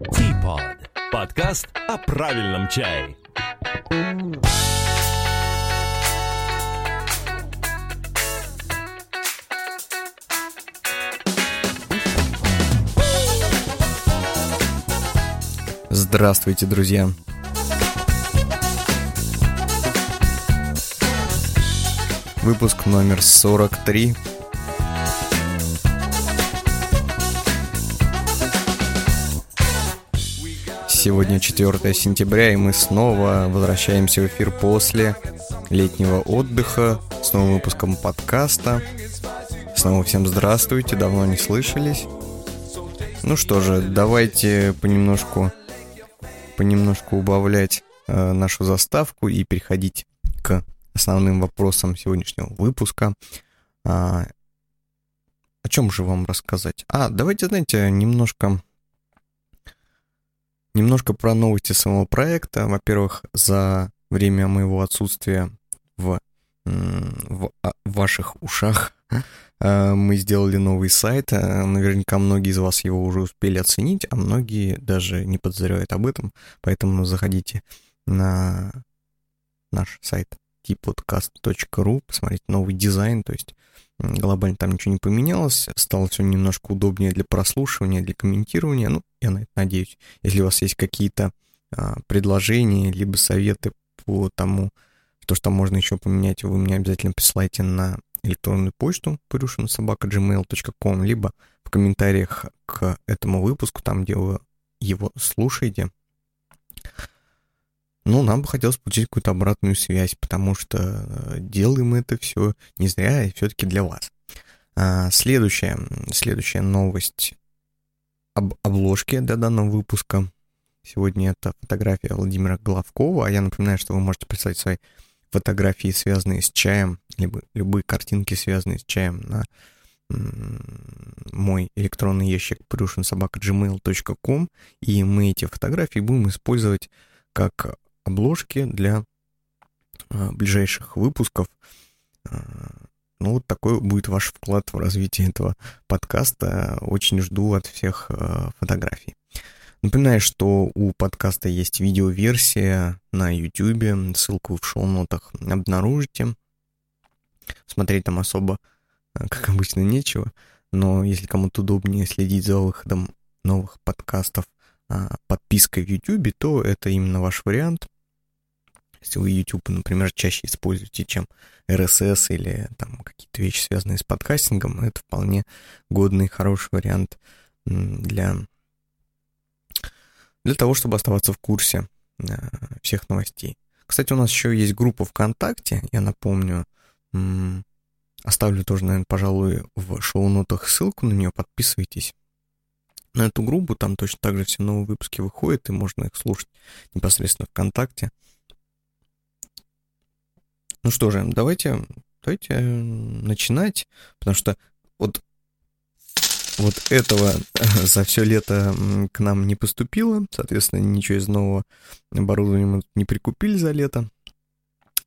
Teapot. Подкаст о правильном чае. Здравствуйте, друзья! Выпуск номер 43. Сегодня 4 сентября, и мы снова возвращаемся в эфир после летнего отдыха с новым выпуском подкаста. Снова всем здравствуйте, давно не слышались. Ну что же, давайте понемножку, понемножку убавлять э, нашу заставку и переходить к основным вопросам сегодняшнего выпуска. А, о чем же вам рассказать? А, давайте, знаете, немножко Немножко про новости самого проекта. Во-первых, за время моего отсутствия в, а, в ваших ушах э, мы сделали новый сайт. Э, наверняка многие из вас его уже успели оценить, а многие даже не подозревают об этом. Поэтому заходите на наш сайт tpodcast.ru, посмотреть новый дизайн, то есть глобально там ничего не поменялось, стало все немножко удобнее для прослушивания, для комментирования, ну, я на это надеюсь. Если у вас есть какие-то а, предложения, либо советы по тому, то, что можно еще поменять, вы мне обязательно присылайте на электронную почту purushinsobaka.gmail.com, либо в комментариях к этому выпуску, там, где вы его слушаете. Ну, нам бы хотелось получить какую-то обратную связь, потому что э, делаем это все не зря и все-таки для вас. А, следующая, следующая новость об обложке для данного выпуска. Сегодня это фотография Владимира Главкова, а я напоминаю, что вы можете прислать свои фотографии, связанные с чаем, либо любые картинки, связанные с чаем на мой электронный ящик prushinsobaka.gmail.com, и мы эти фотографии будем использовать как обложки для а, ближайших выпусков. А, ну, вот такой будет ваш вклад в развитие этого подкаста. Очень жду от всех а, фотографий. Напоминаю, что у подкаста есть видеоверсия на YouTube, ссылку в шоу-нотах обнаружите. Смотреть там особо, как обычно, нечего, но если кому-то удобнее следить за выходом новых подкастов подпиской в YouTube, то это именно ваш вариант. Если вы YouTube, например, чаще используете, чем RSS или там какие-то вещи, связанные с подкастингом, это вполне годный, хороший вариант для, для того, чтобы оставаться в курсе э, всех новостей. Кстати, у нас еще есть группа ВКонтакте, я напомню, оставлю тоже, наверное, пожалуй, в шоу-нотах ссылку на нее, подписывайтесь на эту группу, там точно так же все новые выпуски выходят, и можно их слушать непосредственно ВКонтакте. Ну что же, давайте, давайте э, начинать, потому что вот, вот этого за все лето к нам не поступило, соответственно, ничего из нового оборудования мы не прикупили за лето.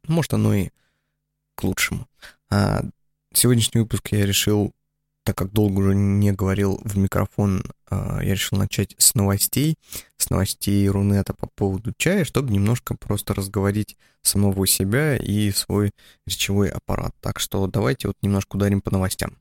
Может, оно и к лучшему. А сегодняшний выпуск я решил так как долго уже не говорил в микрофон, а, я решил начать с новостей, с новостей Рунета по поводу чая, чтобы немножко просто разговорить самого себя и свой речевой аппарат. Так что давайте вот немножко ударим по новостям.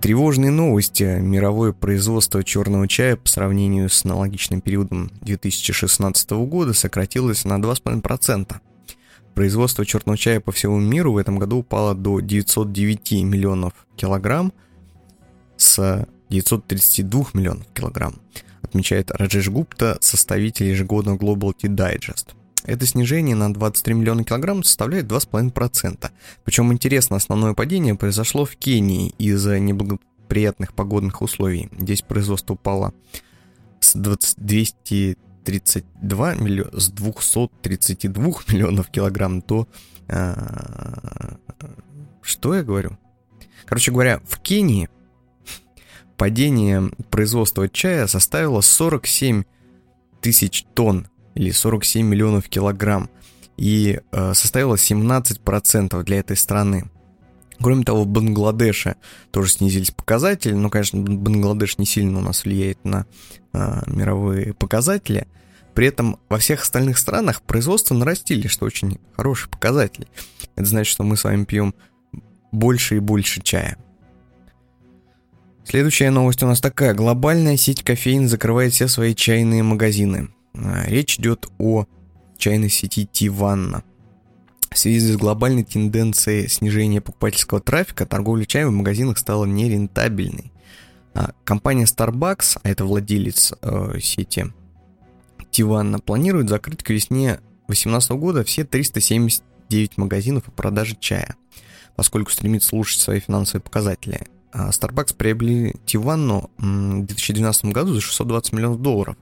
Тревожные новости. Мировое производство черного чая по сравнению с аналогичным периодом 2016 года сократилось на 2,5%. Производство черного чая по всему миру в этом году упало до 909 миллионов килограмм с 932 миллионов килограмм, отмечает Раджеш Гупта, составитель ежегодного Global Tea Digest. Это снижение на 23 миллиона килограмм составляет 2,5%. Причем интересно, основное падение произошло в Кении из-за неблагоприятных погодных условий. Здесь производство упало с 20, 200 32 миллиона, с 232 миллионов килограмм, то... А, что я говорю? Короче говоря, в Кении падение производства чая составило 47 тысяч тонн или 47 миллионов килограмм и э, составило 17% для этой страны. Кроме того, в Бангладеше тоже снизились показатели. Ну, конечно, Бангладеш не сильно у нас влияет на а, мировые показатели. При этом во всех остальных странах производство нарастили, что очень хороший показатель. Это значит, что мы с вами пьем больше и больше чая. Следующая новость у нас такая. Глобальная сеть кофеин закрывает все свои чайные магазины. А, речь идет о чайной сети Тиванна. В связи с глобальной тенденцией снижения покупательского трафика торговля чаем в магазинах стала нерентабельной. А компания Starbucks, а это владелец э, сети Тиванна, планирует закрыть к весне 2018 года все 379 магазинов по продаже чая, поскольку стремится улучшить свои финансовые показатели. А Starbucks приобрели Тиванну в 2012 году за 620 миллионов долларов.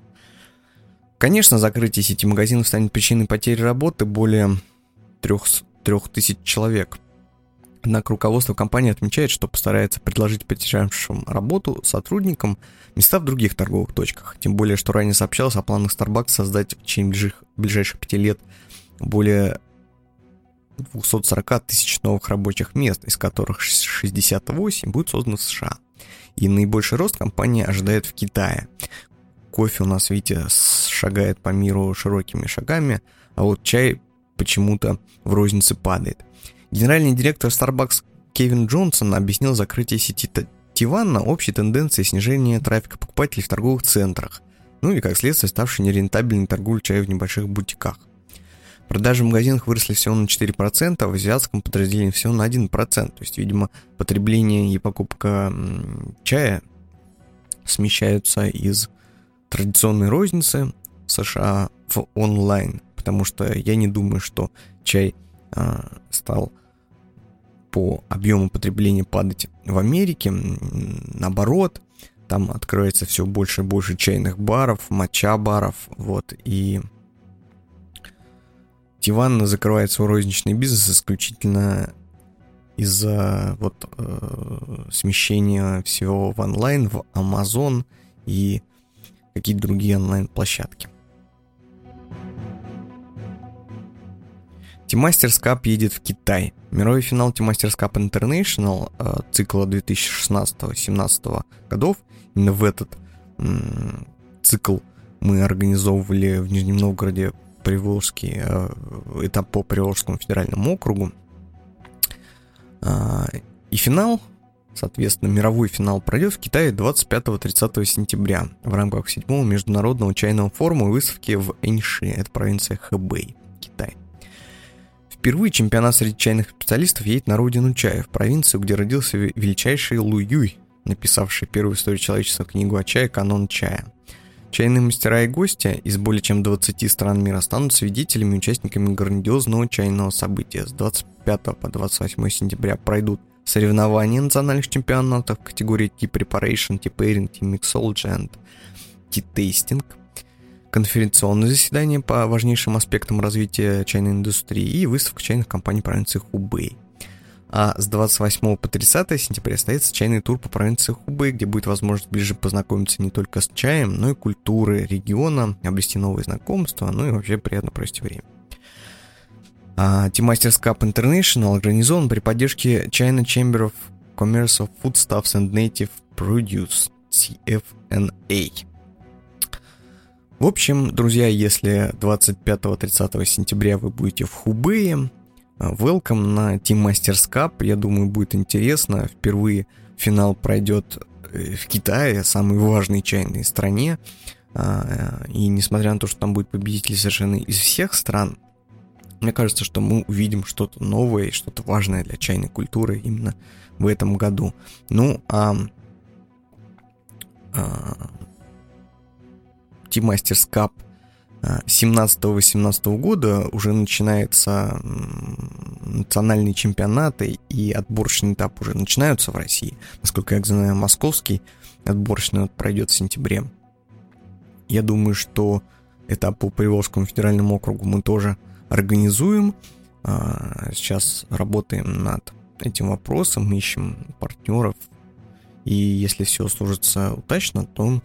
Конечно, закрытие сети магазинов станет причиной потери работы более 3000 человек. Однако руководство компании отмечает, что постарается предложить потерявшим работу сотрудникам места в других торговых точках. Тем более, что ранее сообщалось о планах Starbucks создать в течение ближайших пяти лет более 240 тысяч новых рабочих мест, из которых 68 будет создано в США. И наибольший рост компания ожидает в Китае. Кофе у нас, видите, шагает по миру широкими шагами, а вот чай почему-то в рознице падает. Генеральный директор Starbucks Кевин Джонсон объяснил закрытие сети Тиванна общей тенденцией снижения трафика покупателей в торговых центрах, ну и как следствие ставшей нерентабельной торговлей чая в небольших бутиках. Продажи в магазинах выросли всего на 4%, а в азиатском подразделении всего на 1%. То есть, видимо, потребление и покупка чая смещаются из традиционной розницы США в онлайн потому что я не думаю, что чай а, стал по объему потребления падать в Америке. Наоборот, там откроется все больше и больше чайных баров, моча-баров, вот, и Тиван закрывает свой розничный бизнес исключительно из-за вот э, смещения всего в онлайн, в Amazon и какие-то другие онлайн-площадки. Tea Masters Cup едет в Китай. Мировой финал Tea Masters Cup International э, цикла 2016-2017 годов. Именно в этот м- цикл мы организовывали в Нижнем Новгороде Приволжский э, этап по Приволжскому федеральному округу. Э, и финал, соответственно, мировой финал пройдет в Китае 25-30 сентября в рамках 7 международного чайного форума выставки в Эньши, это провинция Хэбэй. Впервые чемпионат среди чайных специалистов едет на родину чая, в провинцию, где родился величайший Лу Юй, написавший первую историю человечества книгу о чае «Канон чая». Чайные мастера и гости из более чем 20 стран мира станут свидетелями и участниками грандиозного чайного события. С 25 по 28 сентября пройдут соревнования национальных чемпионатов в категории Tea Preparation, Tea Pairing, Tea Mixology и Tea Tasting – конференционное заседание по важнейшим аспектам развития чайной индустрии и выставка чайных компаний провинции Хубэй. А с 28 по 30 сентября состоится чайный тур по провинции Хубэй, где будет возможность ближе познакомиться не только с чаем, но и культурой региона, обрести новые знакомства, ну и вообще приятно провести время. А T-Masters Cup International организован при поддержке China Chamber of Commerce of Foodstuffs and Native Produce, CFNA. В общем, друзья, если 25-30 сентября вы будете в Хубее, э, welcome на Team Masters Cup. Я думаю, будет интересно. Впервые финал пройдет э, в Китае, самой важной чайной стране. А, и несмотря на то, что там будет победители совершенно из всех стран, мне кажется, что мы увидим что-то новое и что-то важное для чайной культуры именно в этом году. Ну, а, а Team Masters Cup 17-18 года уже начинается национальные чемпионаты и отборочный этап уже начинаются в России. Насколько я знаю, московский отборочный пройдет в сентябре. Я думаю, что этап по Приволжскому федеральному округу мы тоже организуем. А, сейчас работаем над этим вопросом, ищем партнеров. И если все сложится удачно, то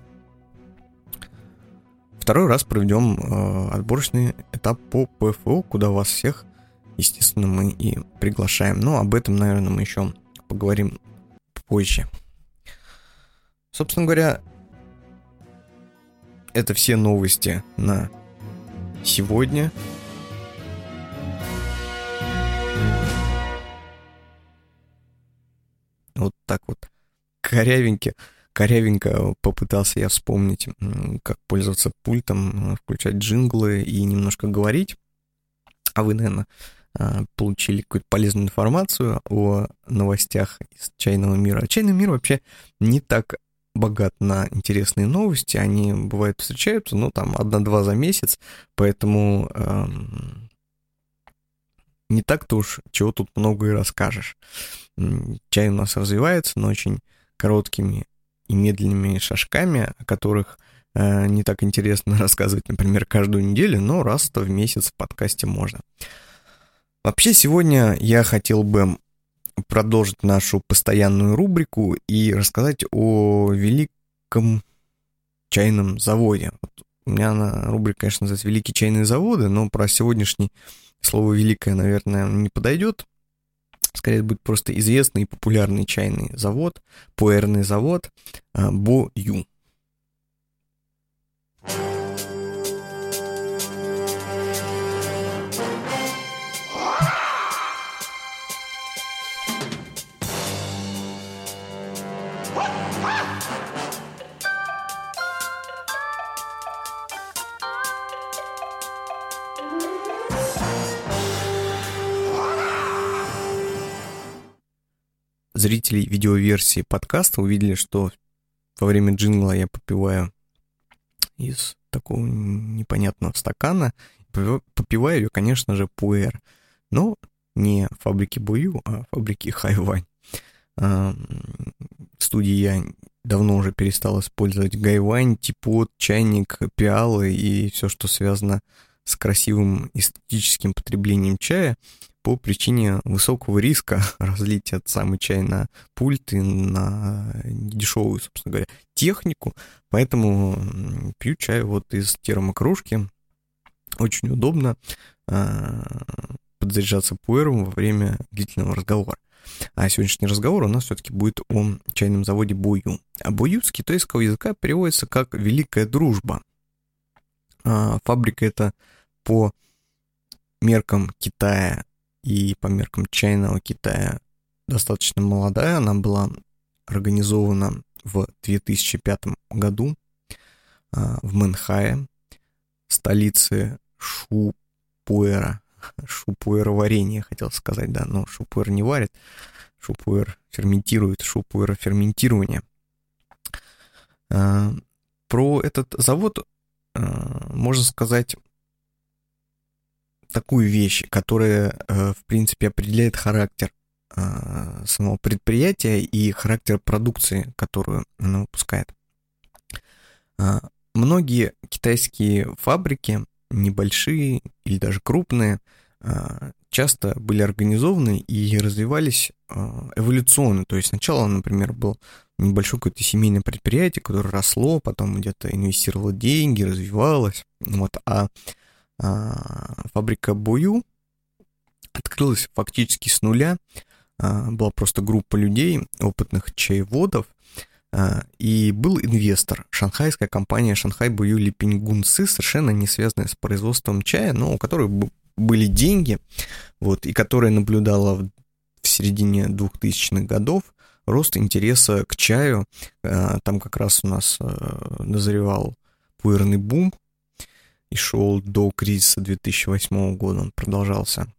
Второй раз проведем э, отборочный этап по ПФО, куда вас всех, естественно, мы и приглашаем. Но об этом, наверное, мы еще поговорим позже. Собственно говоря, это все новости на сегодня. Вот так вот корявенько, корявенько попытался я вспомнить, как пользоваться пультом, включать джинглы и немножко говорить. А вы, наверное, а, получили какую-то полезную информацию о новостях из чайного мира. Чайный мир вообще не так богат на интересные новости, они бывают встречаются, ну, там, одна-два за месяц, поэтому эм, не так-то уж чего тут много и расскажешь. Чай у нас развивается, но очень короткими и медленными шажками, о которых э, не так интересно рассказывать, например, каждую неделю, но раз-то в месяц в подкасте можно. Вообще, сегодня я хотел бы продолжить нашу постоянную рубрику и рассказать о великом чайном заводе. Вот у меня на рубрика, конечно, называется «Великие чайные заводы», но про сегодняшний слово «великое», наверное, не подойдет. Скорее, будет просто известный и популярный чайный завод, пуэрный завод а, Бо Ю. зрителей видеоверсии подкаста увидели, что во время джингла я попиваю из такого непонятного стакана. Попиваю ее, конечно же, пуэр. Но не фабрики Бую, а фабрики Хайвань. В студии я давно уже перестал использовать гайвань, типот, чайник, пиалы и все, что связано с красивым эстетическим потреблением чая по причине высокого риска разлить этот самый чай на пульт и на дешевую, собственно говоря, технику. Поэтому пью чай вот из термокружки. Очень удобно а, подзаряжаться пуэром во время длительного разговора. А сегодняшний разговор у нас все-таки будет о чайном заводе Бою. А Бою с китайского языка переводится как «великая дружба». А, фабрика это по меркам Китая и по меркам чайного Китая достаточно молодая. Она была организована в 2005 году а, в Мэнхае, столице Шупуэра. Шупуэра варенье, хотел сказать, да, но шупуэр не варит, шупуэр ферментирует, шупуэра ферментирование. А, про этот завод а, можно сказать такую вещь, которая, э, в принципе, определяет характер э, самого предприятия и характер продукции, которую оно выпускает. А, многие китайские фабрики, небольшие или даже крупные, часто были организованы и развивались эволюционно. То есть сначала, например, был небольшое какое-то семейное предприятие, которое росло, потом где-то инвестировало деньги, развивалось. Вот, а, фабрика Бую открылась фактически с нуля. А, была просто группа людей, опытных чаеводов, а, и был инвестор, шанхайская компания Шанхай Бую Липиньгунцы, совершенно не связанная с производством чая, но у которой были деньги, вот, и которая наблюдала в середине 2000-х годов рост интереса к чаю. Там как раз у нас назревал пуэрный бум, и шел до кризиса 2008 года, он продолжался.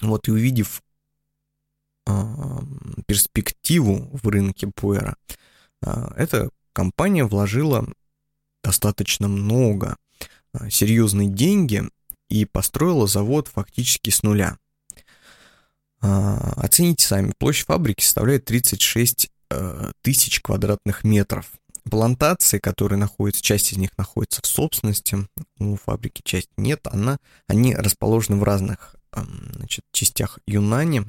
Вот и увидев э, перспективу в рынке пуэра, э, эта компания вложила достаточно много э, серьезные деньги и построила завод фактически с нуля. Э, оцените сами, площадь фабрики составляет 36 э, тысяч квадратных метров – плантации, которые находятся, часть из них находится в собственности, у фабрики часть нет, она, они расположены в разных значит, частях Юнани,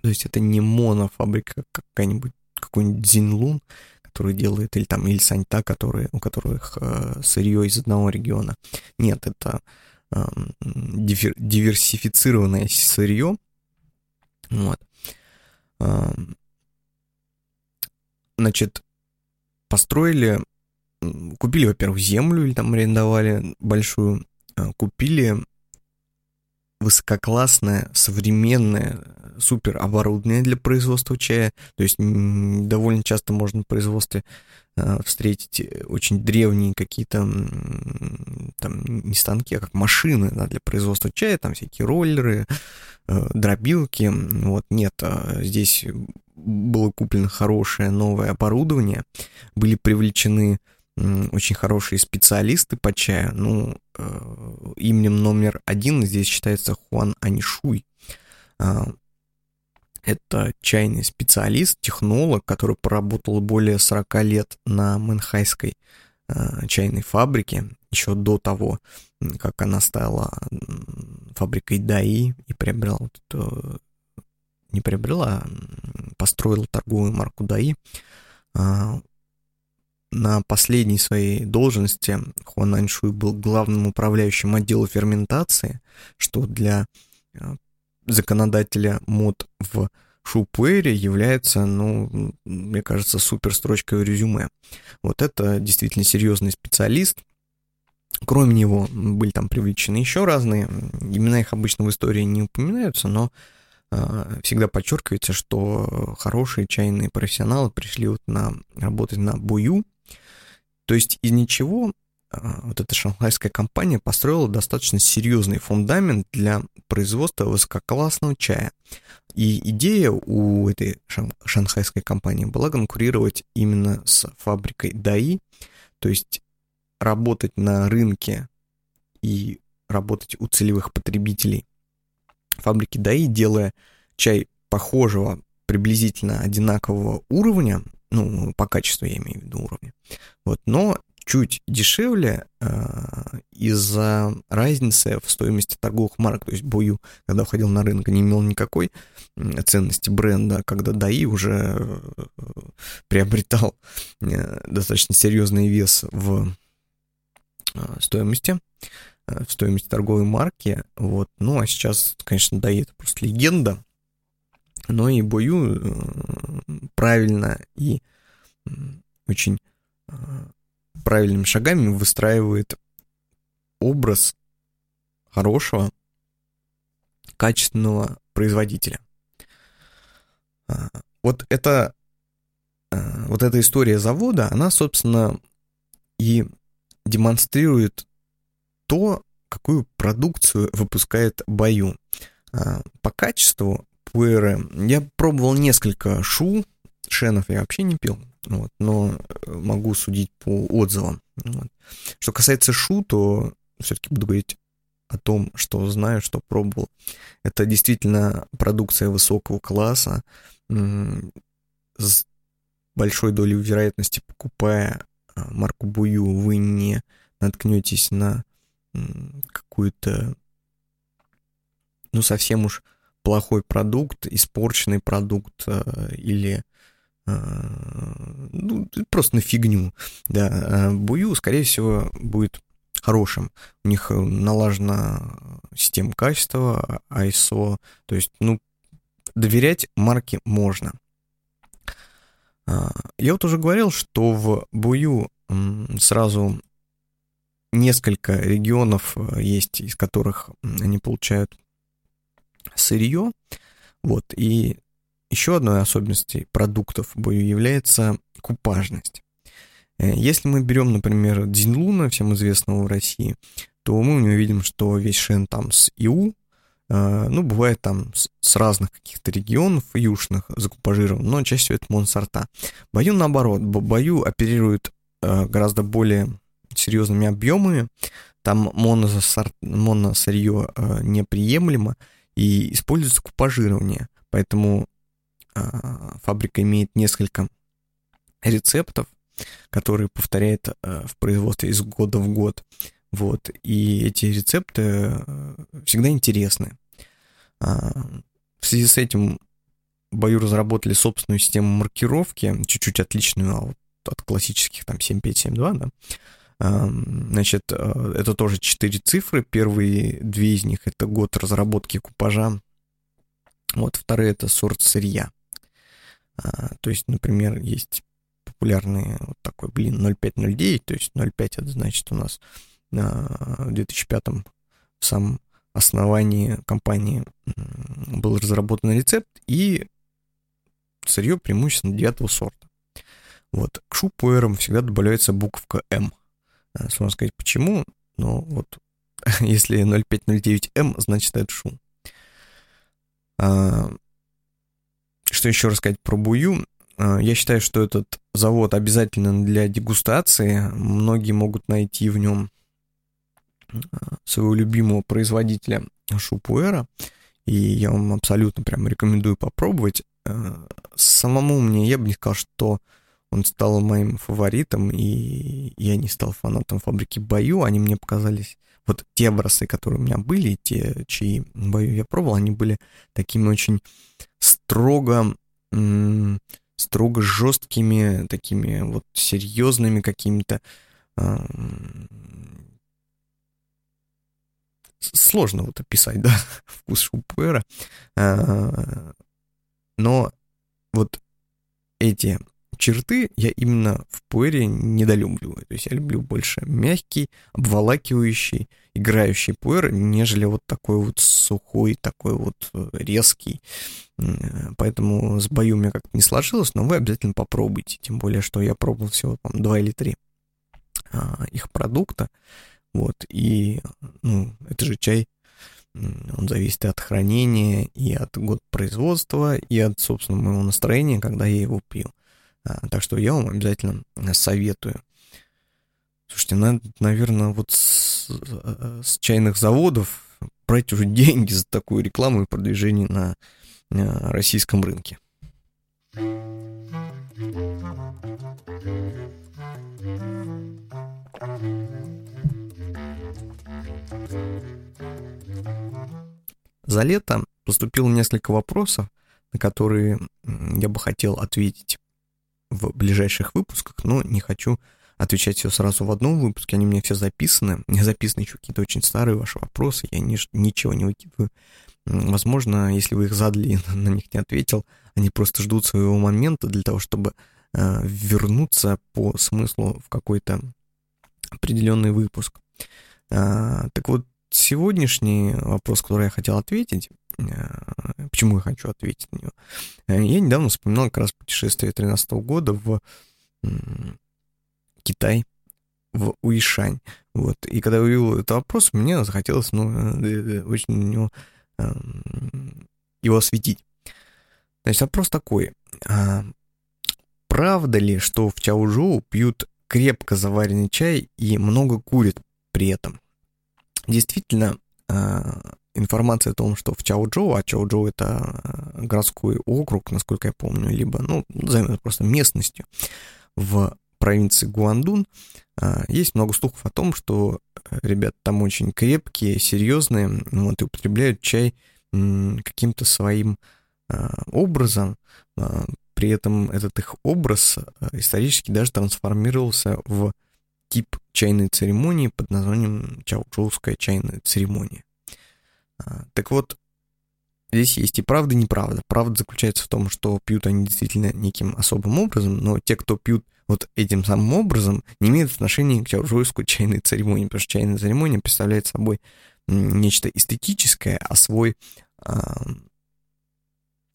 то есть это не монофабрика какая-нибудь, какой-нибудь Зинлун, который делает, или там, или Саньта, которые, у которых э, сырье из одного региона. Нет, это э, дивер, диверсифицированное сырье. Вот. Значит, построили, купили, во-первых, землю или там арендовали большую, купили высококлассное, современное, супер оборудование для производства чая. То есть довольно часто можно в производстве э, встретить очень древние какие-то там не станки, а как машины да, для производства чая, там всякие роллеры, э, дробилки. Вот нет, а здесь было куплено хорошее новое оборудование, были привлечены очень хорошие специалисты по чаю. Ну, э, именем номер один здесь считается Хуан Анишуй. А, это чайный специалист, технолог, который поработал более 40 лет на Мэнхайской э, чайной фабрике, еще до того, как она стала фабрикой ДАИ и приобрела не приобрела, а построила торговую марку ДАИ. На последней своей должности Хуан Аньшуй был главным управляющим отдела ферментации, что для э, законодателя мод в Шупуэре является, ну, мне кажется, супер строчкой в резюме. Вот это действительно серьезный специалист. Кроме него были там привлечены еще разные, имена их обычно в истории не упоминаются, но э, всегда подчеркивается, что хорошие чайные профессионалы пришли вот на работать на Бую, то есть из ничего а, вот эта шанхайская компания построила достаточно серьезный фундамент для производства высококлассного чая. И идея у этой шанхайской компании была конкурировать именно с фабрикой ДАИ, то есть работать на рынке и работать у целевых потребителей фабрики ДАИ, делая чай похожего, приблизительно одинакового уровня, ну, по качеству я имею в виду уровня, вот, но чуть дешевле э, из-за разницы в стоимости торговых марок. То есть Бою, когда входил на рынок, не имел никакой ценности бренда, когда ДАИ уже э, приобретал э, достаточно серьезный вес в э, стоимости, в стоимости торговой марки. Вот. Ну, а сейчас, конечно, ДАИ это просто легенда. Но и Бою э, правильно и очень э, правильными шагами выстраивает образ хорошего, качественного производителя. А, вот это а, вот эта история завода, она, собственно, и демонстрирует то, какую продукцию выпускает Баю. А, по качеству Пуэры я пробовал несколько шу, шенов я вообще не пил, вот, но э, могу судить по отзывам. Вот. Что касается шу, то все-таки буду говорить о том, что знаю, что пробовал. Это действительно продукция высокого класса, с большой долей вероятности, покупая а, марку Бую, вы не наткнетесь на какую-то, ну, совсем уж плохой продукт, испорченный продукт э, или а, ну, просто на фигню. Да, а Бую, скорее всего, будет хорошим. У них налажена система качества, ISO, то есть, ну, доверять марке можно. А, я вот уже говорил, что в Бую сразу несколько регионов э, есть, из которых они получают сырье. Вот, и еще одной особенностью продуктов бою является купажность. Э, если мы берем, например, Дзинлуна, всем известного в России, то мы у него видим, что весь шен там с ИУ, э, ну, бывает там с разных каких-то регионов южных закупажирован, но чаще всего это моносорта. Бою наоборот, бою оперирует э, гораздо более серьезными объемами, там моносорт, моносырье неприемлемо, и используется купажирование. Поэтому а, фабрика имеет несколько рецептов, которые повторяет а, в производстве из года в год. Вот. И эти рецепты а, всегда интересны. В связи с этим Баю разработали собственную систему маркировки, чуть-чуть отличную от, от классических там 7572, да. Значит, это тоже четыре цифры. Первые две из них это год разработки купажа. Вот, вторые это сорт сырья. А, то есть, например, есть популярный вот такой, блин, 0509, то есть 05 это значит у нас в 2005 в самом основании компании был разработан рецепт и сырье преимущественно девятого сорта. Вот. К шупуэрам всегда добавляется буковка М. Э, сложно сказать почему, но вот если 0509М, значит это шум. А, что еще рассказать про Бую? А, я считаю, что этот завод обязательно для дегустации. Многие могут найти в нем а, своего любимого производителя Шупуэра. И я вам абсолютно прям рекомендую попробовать. А, самому мне, я бы не сказал, что он стал моим фаворитом, и я не стал фанатом фабрики Баю. Они мне показались вот те образцы, которые у меня были, те, чьи бою я пробовал, они были такими очень строго, строго жесткими, такими вот серьезными какими-то сложно вот описать, да, вкус шупера. А, но вот эти черты я именно в пуэре недолюбливаю. То есть я люблю больше мягкий, обволакивающий, играющий пуэр, нежели вот такой вот сухой, такой вот э, резкий. Поэтому с бою у меня как-то не сложилось, но вы обязательно попробуйте. Тем более, что я пробовал всего там 2 или 3 а, их продукта. Вот, и, ну, это же чай, он зависит от хранения, и от год производства, и от, собственно, моего настроения, когда я его пью. А, так что я вам обязательно советую. Слушайте, надо, наверное, вот с, с чайных заводов брать уже деньги за такую рекламу и продвижение на, на российском рынке. За лето поступило несколько вопросов, на которые я бы хотел ответить в ближайших выпусках, но не хочу отвечать все сразу в одном выпуске, они у меня все записаны. У записаны еще какие-то очень старые ваши вопросы, я ни, ничего не выкидываю. Возможно, если вы их задали и на них не ответил, они просто ждут своего момента для того, чтобы э, вернуться по смыслу в какой-то определенный выпуск. А, так вот, сегодняшний вопрос, который я хотел ответить, э, почему я хочу ответить на него, э, я недавно вспоминал как раз путешествие 2013 года в Китай, в Уишань. Вот. И когда я увидел этот вопрос, мне захотелось, ну, э, очень него, эм, его осветить. Значит, вопрос такой. А, правда ли, что в Чаужоу пьют крепко заваренный чай и много курят при этом? Действительно, а, информация о том, что в Чаоджоу, а Чаоджоу это а, городской округ, насколько я помню, либо, ну, назовем просто местностью, в провинции Гуандун, а, есть много слухов о том, что ребята там очень крепкие, серьезные, вот, и употребляют чай каким-то своим образом, при этом этот их образ исторически даже трансформировался в тип чайной церемонии под названием Чаучоуская чайная церемония. А, так вот, здесь есть и правда, и неправда. Правда заключается в том, что пьют они действительно неким особым образом, но те, кто пьют вот этим самым образом, не имеют отношения к чаужойской чайной церемонии, потому что чайная церемония представляет собой нечто эстетическое, а свой, а,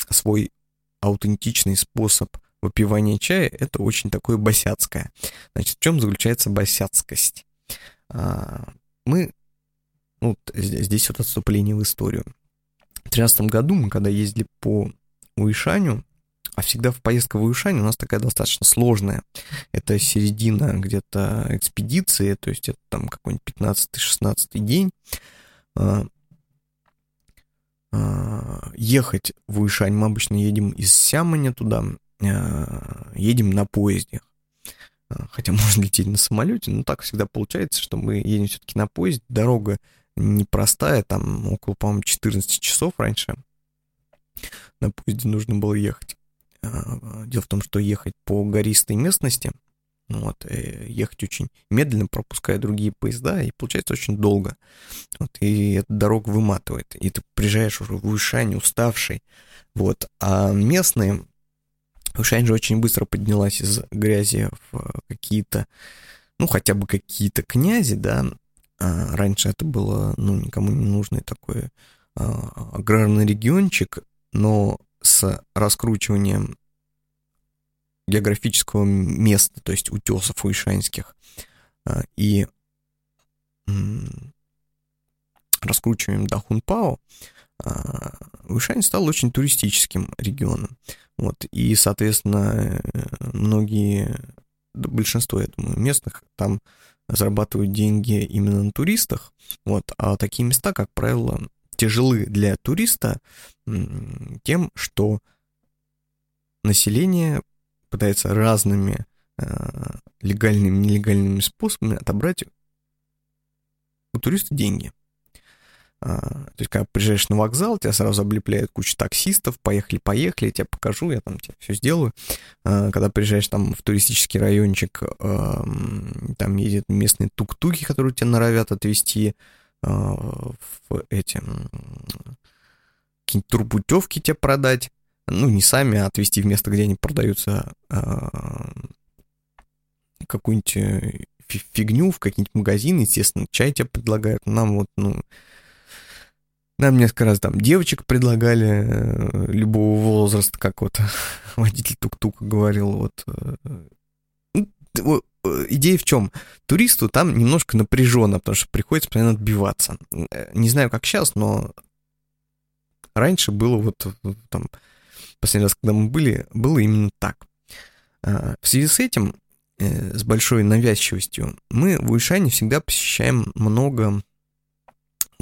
свой аутентичный способ выпивание чая — это очень такое босяцкое. Значит, в чем заключается босяцкость? А, мы, ну, здесь вот отступление в историю. В 2013 году мы, когда ездили по Уишаню, а всегда в поездка в Уишань у нас такая достаточно сложная. Это середина где-то экспедиции, то есть это там какой-нибудь 15-16 день. А, а, ехать в Уишань мы обычно едем из Сяманя туда, едем на поезде. Э, хотя можно лететь на самолете, но так всегда получается, что мы едем все-таки на поезде. Дорога непростая, там около, по-моему, 14 часов раньше на поезде нужно было ехать. Э, дело в том, что ехать по гористой местности, вот, ехать очень медленно, пропуская другие поезда, и получается очень долго. Вот, и эта дорога выматывает, и ты приезжаешь уже в Ушань уставший. Вот, а местные Ушань же очень быстро поднялась из грязи в какие-то, ну, хотя бы какие-то князи, да. А раньше это было, ну, никому не нужный такой а, аграрный региончик, но с раскручиванием географического места, то есть утесов уишанских, а, и раскручиванием Дахунпао, Уишань стал очень туристическим регионом. Вот, и, соответственно, многие, большинство, я думаю, местных там зарабатывают деньги именно на туристах. Вот, а такие места, как правило, тяжелы для туриста тем, что население пытается разными э, легальными, нелегальными способами отобрать у туриста деньги. А, то есть, когда приезжаешь на вокзал, тебя сразу облепляют куча таксистов, поехали-поехали, я тебе покажу, я там тебе все сделаю. А, когда приезжаешь там в туристический райончик, там едет местные тук-туки, которые тебя норовят отвезти а, в эти какие-нибудь турпутевки тебе продать. Ну, не сами, а отвезти в место, где они продаются какую-нибудь э, фигню в какие-нибудь магазины, естественно, чай тебе предлагают. Нам вот, ну, нам несколько раз там девочек предлагали э, любого возраста, как вот водитель тук-тука говорил. Вот. Э, ну, э, идея в чем? Туристу там немножко напряженно, потому что приходится постоянно отбиваться. Не знаю, как сейчас, но раньше было вот там, последний раз, когда мы были, было именно так. А, в связи с этим, с большой навязчивостью, мы в Уишане всегда посещаем много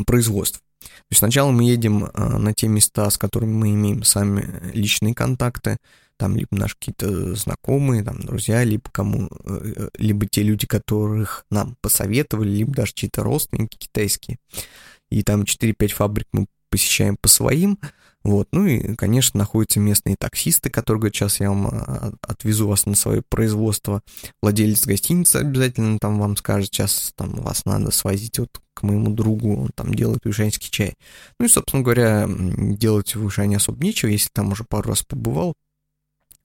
производств. То есть сначала мы едем а, на те места, с которыми мы имеем сами личные контакты, там либо наши какие-то знакомые, там друзья, либо кому, э, э, либо те люди, которых нам посоветовали, либо даже чьи-то родственники китайские. И там 4-5 фабрик мы посещаем по своим, вот, ну и, конечно, находятся местные таксисты, которые говорят, сейчас я вам а, отвезу вас на свое производство. Владелец гостиницы обязательно там вам скажет, сейчас там вас надо свозить вот к моему другу, он там делает ушанский чай. Ну и, собственно говоря, делать в Ушане особо нечего, если там уже пару раз побывал,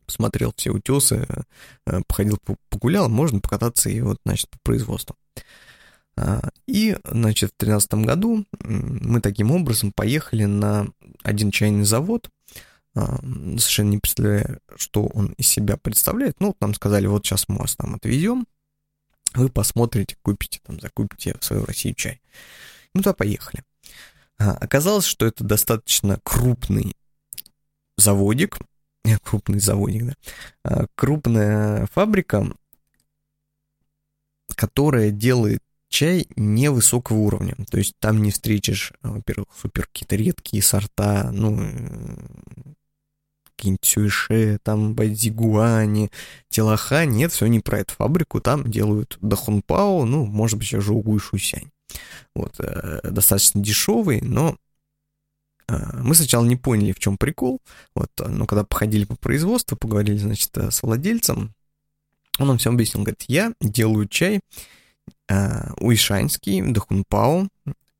посмотрел все утесы, э, походил, погулял, можно покататься и вот, значит, по производству. А, и, значит, в 2013 году мы таким образом поехали на один чайный завод, а, совершенно не представляя, что он из себя представляет. Ну, нам сказали, вот сейчас мы вас там отвезем, вы посмотрите, купите, там, закупите в свою Россию чай. Ну, туда поехали. А, оказалось, что это достаточно крупный заводик, крупный заводик, да, крупная фабрика, которая делает чай невысокого уровня. То есть там не встретишь, во-первых, супер какие-то редкие сорта, ну, какие-нибудь сюэше, там байдзигуани, телаха, нет, все не про эту фабрику, там делают дахунпао, ну, может быть, еще жоугу и шусянь. Вот, э, достаточно дешевый, но э, мы сначала не поняли, в чем прикол, вот, но когда походили по производству, поговорили, значит, с владельцем, он нам все объяснил, говорит, я делаю чай э, уишанский, дахунпао,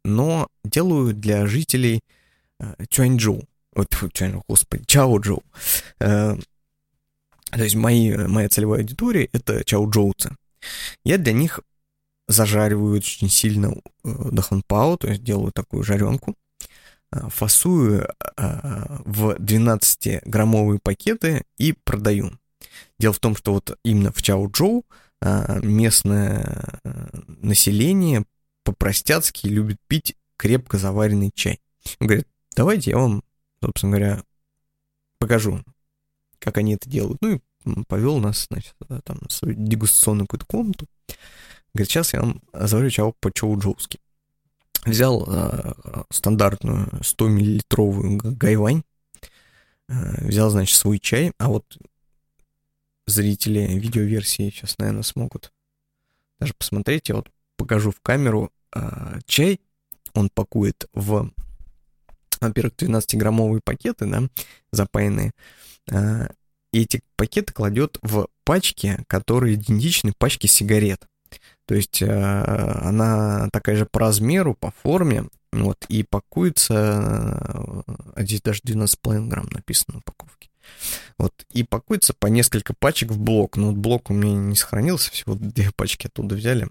но делаю для жителей э, Тюаньчжоу вот, господи, Чао Джоу. Э, то есть мои, моя целевая аудитория — это Чао Джоуцы. Я для них зажариваю очень сильно даханпао, то есть делаю такую жаренку, фасую в 12-граммовые пакеты и продаю. Дело в том, что вот именно в Чао-Джоу местное население по-простяцки любит пить крепко заваренный чай. Он говорит, давайте я вам собственно говоря, покажу, как они это делают. Ну и повел нас, значит, там, в свою дегустационную какую-то комнату. Говорит, сейчас я вам заварю чау по-чоу-джоуски. Взял э, стандартную 100-миллилитровую гайвань, э, взял, значит, свой чай, а вот зрители видеоверсии сейчас, наверное, смогут даже посмотреть. Я вот покажу в камеру э, чай. Он пакует в во-первых, 12-граммовые пакеты, да, запаянные, а, эти пакеты кладет в пачки, которые идентичны пачке сигарет. То есть а, она такая же по размеру, по форме, вот, и пакуется, а здесь даже 12,5 грамм написано на упаковке. Вот, и пакуется по несколько пачек в блок. Но вот блок у меня не сохранился, всего две пачки оттуда взяли.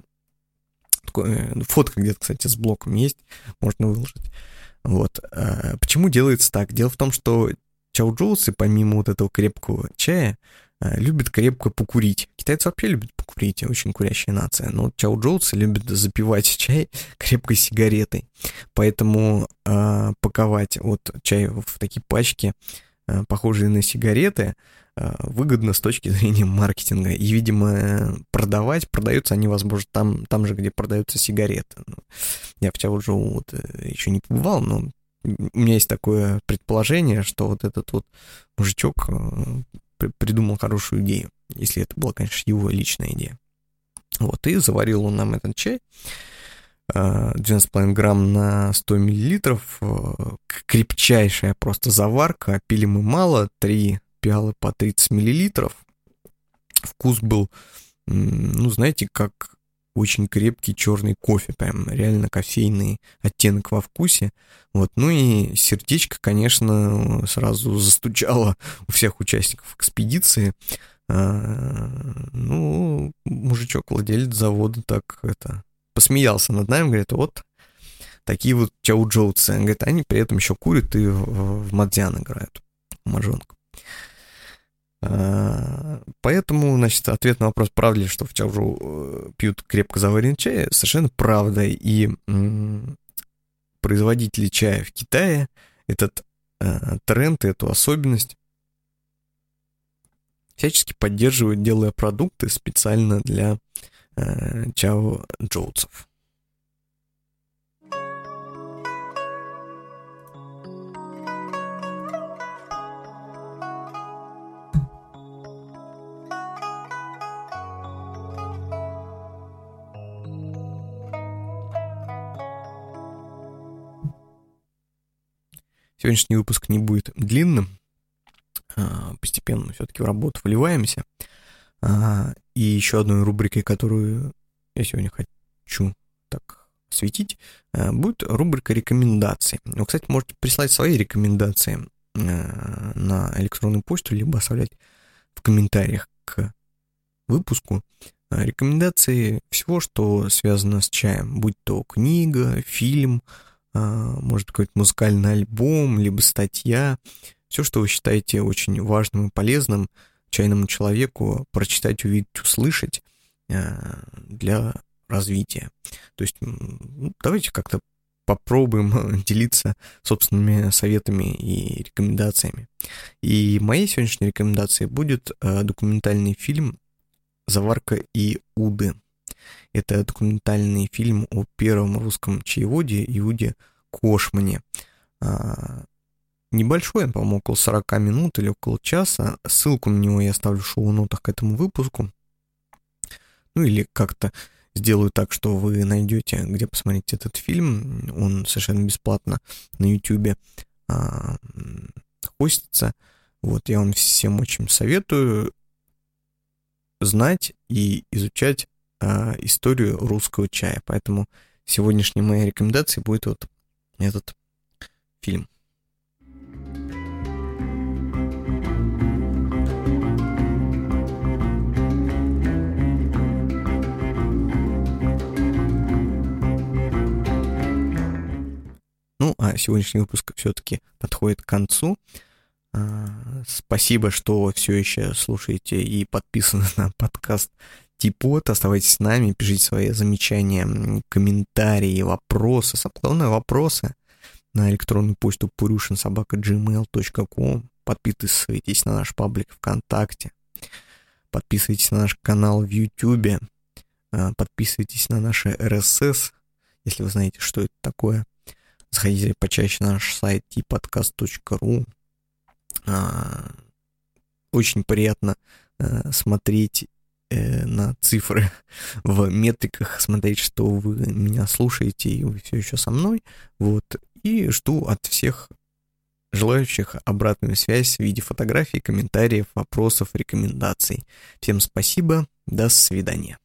Э, фотка где-то, кстати, с блоком есть, можно выложить. Вот. А почему делается так? Дело в том, что чау чауджоусы, помимо вот этого крепкого чая, а, любят крепко покурить. Китайцы вообще любят покурить, очень курящая нация. Но вот любят запивать чай крепкой сигаретой. Поэтому э, паковать вот чай в такие пачки, э, похожие на сигареты, э, выгодно с точки зрения маркетинга. И, видимо, продавать, продаются они, возможно, там, там же, где продаются сигареты. Ну, я в чау-джоу вот э, еще не побывал, но у меня есть такое предположение, что вот этот вот мужичок придумал хорошую идею, если это была, конечно, его личная идея. Вот, и заварил он нам этот чай. 12,5 а, грамм на 100 миллилитров. А, крепчайшая просто заварка. Пили мы мало, 3 пиалы по 30 миллилитров. Вкус был, ну, знаете, как очень крепкий черный кофе, прям реально кофейный оттенок во вкусе. Вот, ну и сердечко, конечно, сразу застучало у всех участников экспедиции. А, ну, мужичок, владелец завода, так это посмеялся над нами, говорит, вот такие вот чау-джоуцы. Говорит, они при этом еще курят и в, мадзян играют, в мажонку. А, поэтому, значит, ответ на вопрос, правда ли, что в Чаужу э, пьют крепко заваренный чай, совершенно правда. И производители чая в Китае этот э, тренд, эту особенность всячески поддерживают, делая продукты специально для э, чао-джоуцев. Сегодняшний выпуск не будет длинным. А, постепенно все-таки в работу вливаемся. А, и еще одной рубрикой, которую я сегодня хочу так светить, а, будет рубрика рекомендаций. Вы, кстати, можете прислать свои рекомендации на электронную почту, либо оставлять в комментариях к выпуску. Рекомендации всего, что связано с чаем, будь то книга, фильм, может какой-то музыкальный альбом, либо статья, все, что вы считаете очень важным и полезным чайному человеку прочитать, увидеть, услышать а, для развития. То есть ну, давайте как-то попробуем делиться собственными советами и рекомендациями. И моей сегодняшней рекомендацией будет а, документальный фильм «Заварка и Уды». Это документальный фильм о первом русском чаеводе Иуде Кошмане. Небольшой, по-моему, около 40 минут или около часа. Ссылку на него я оставлю в шоу-нотах к этому выпуску. Ну или как-то сделаю так, что вы найдете, где посмотреть этот фильм. Он совершенно бесплатно на YouTube а, хостится. Вот, я вам всем очень советую знать и изучать а, историю русского чая. Поэтому сегодняшняя моя рекомендация будет вот этот фильм. А сегодняшний выпуск все-таки подходит к концу. А, спасибо, что все еще слушаете и подписаны на подкаст Типот. Оставайтесь с нами, пишите свои замечания, комментарии, вопросы, главное вопросы на электронную почту purushinsobaka.gmail.com Подписывайтесь на наш паблик ВКонтакте. Подписывайтесь на наш канал в Ютубе. А, подписывайтесь на наши RSS, если вы знаете, что это такое. Заходите почаще на наш сайт tpodcast.ru. А, очень приятно а, смотреть э, на цифры в метриках, смотреть, что вы меня слушаете и вы все еще со мной. Вот. И жду от всех желающих обратную связь в виде фотографий, комментариев, вопросов, рекомендаций. Всем спасибо, до свидания.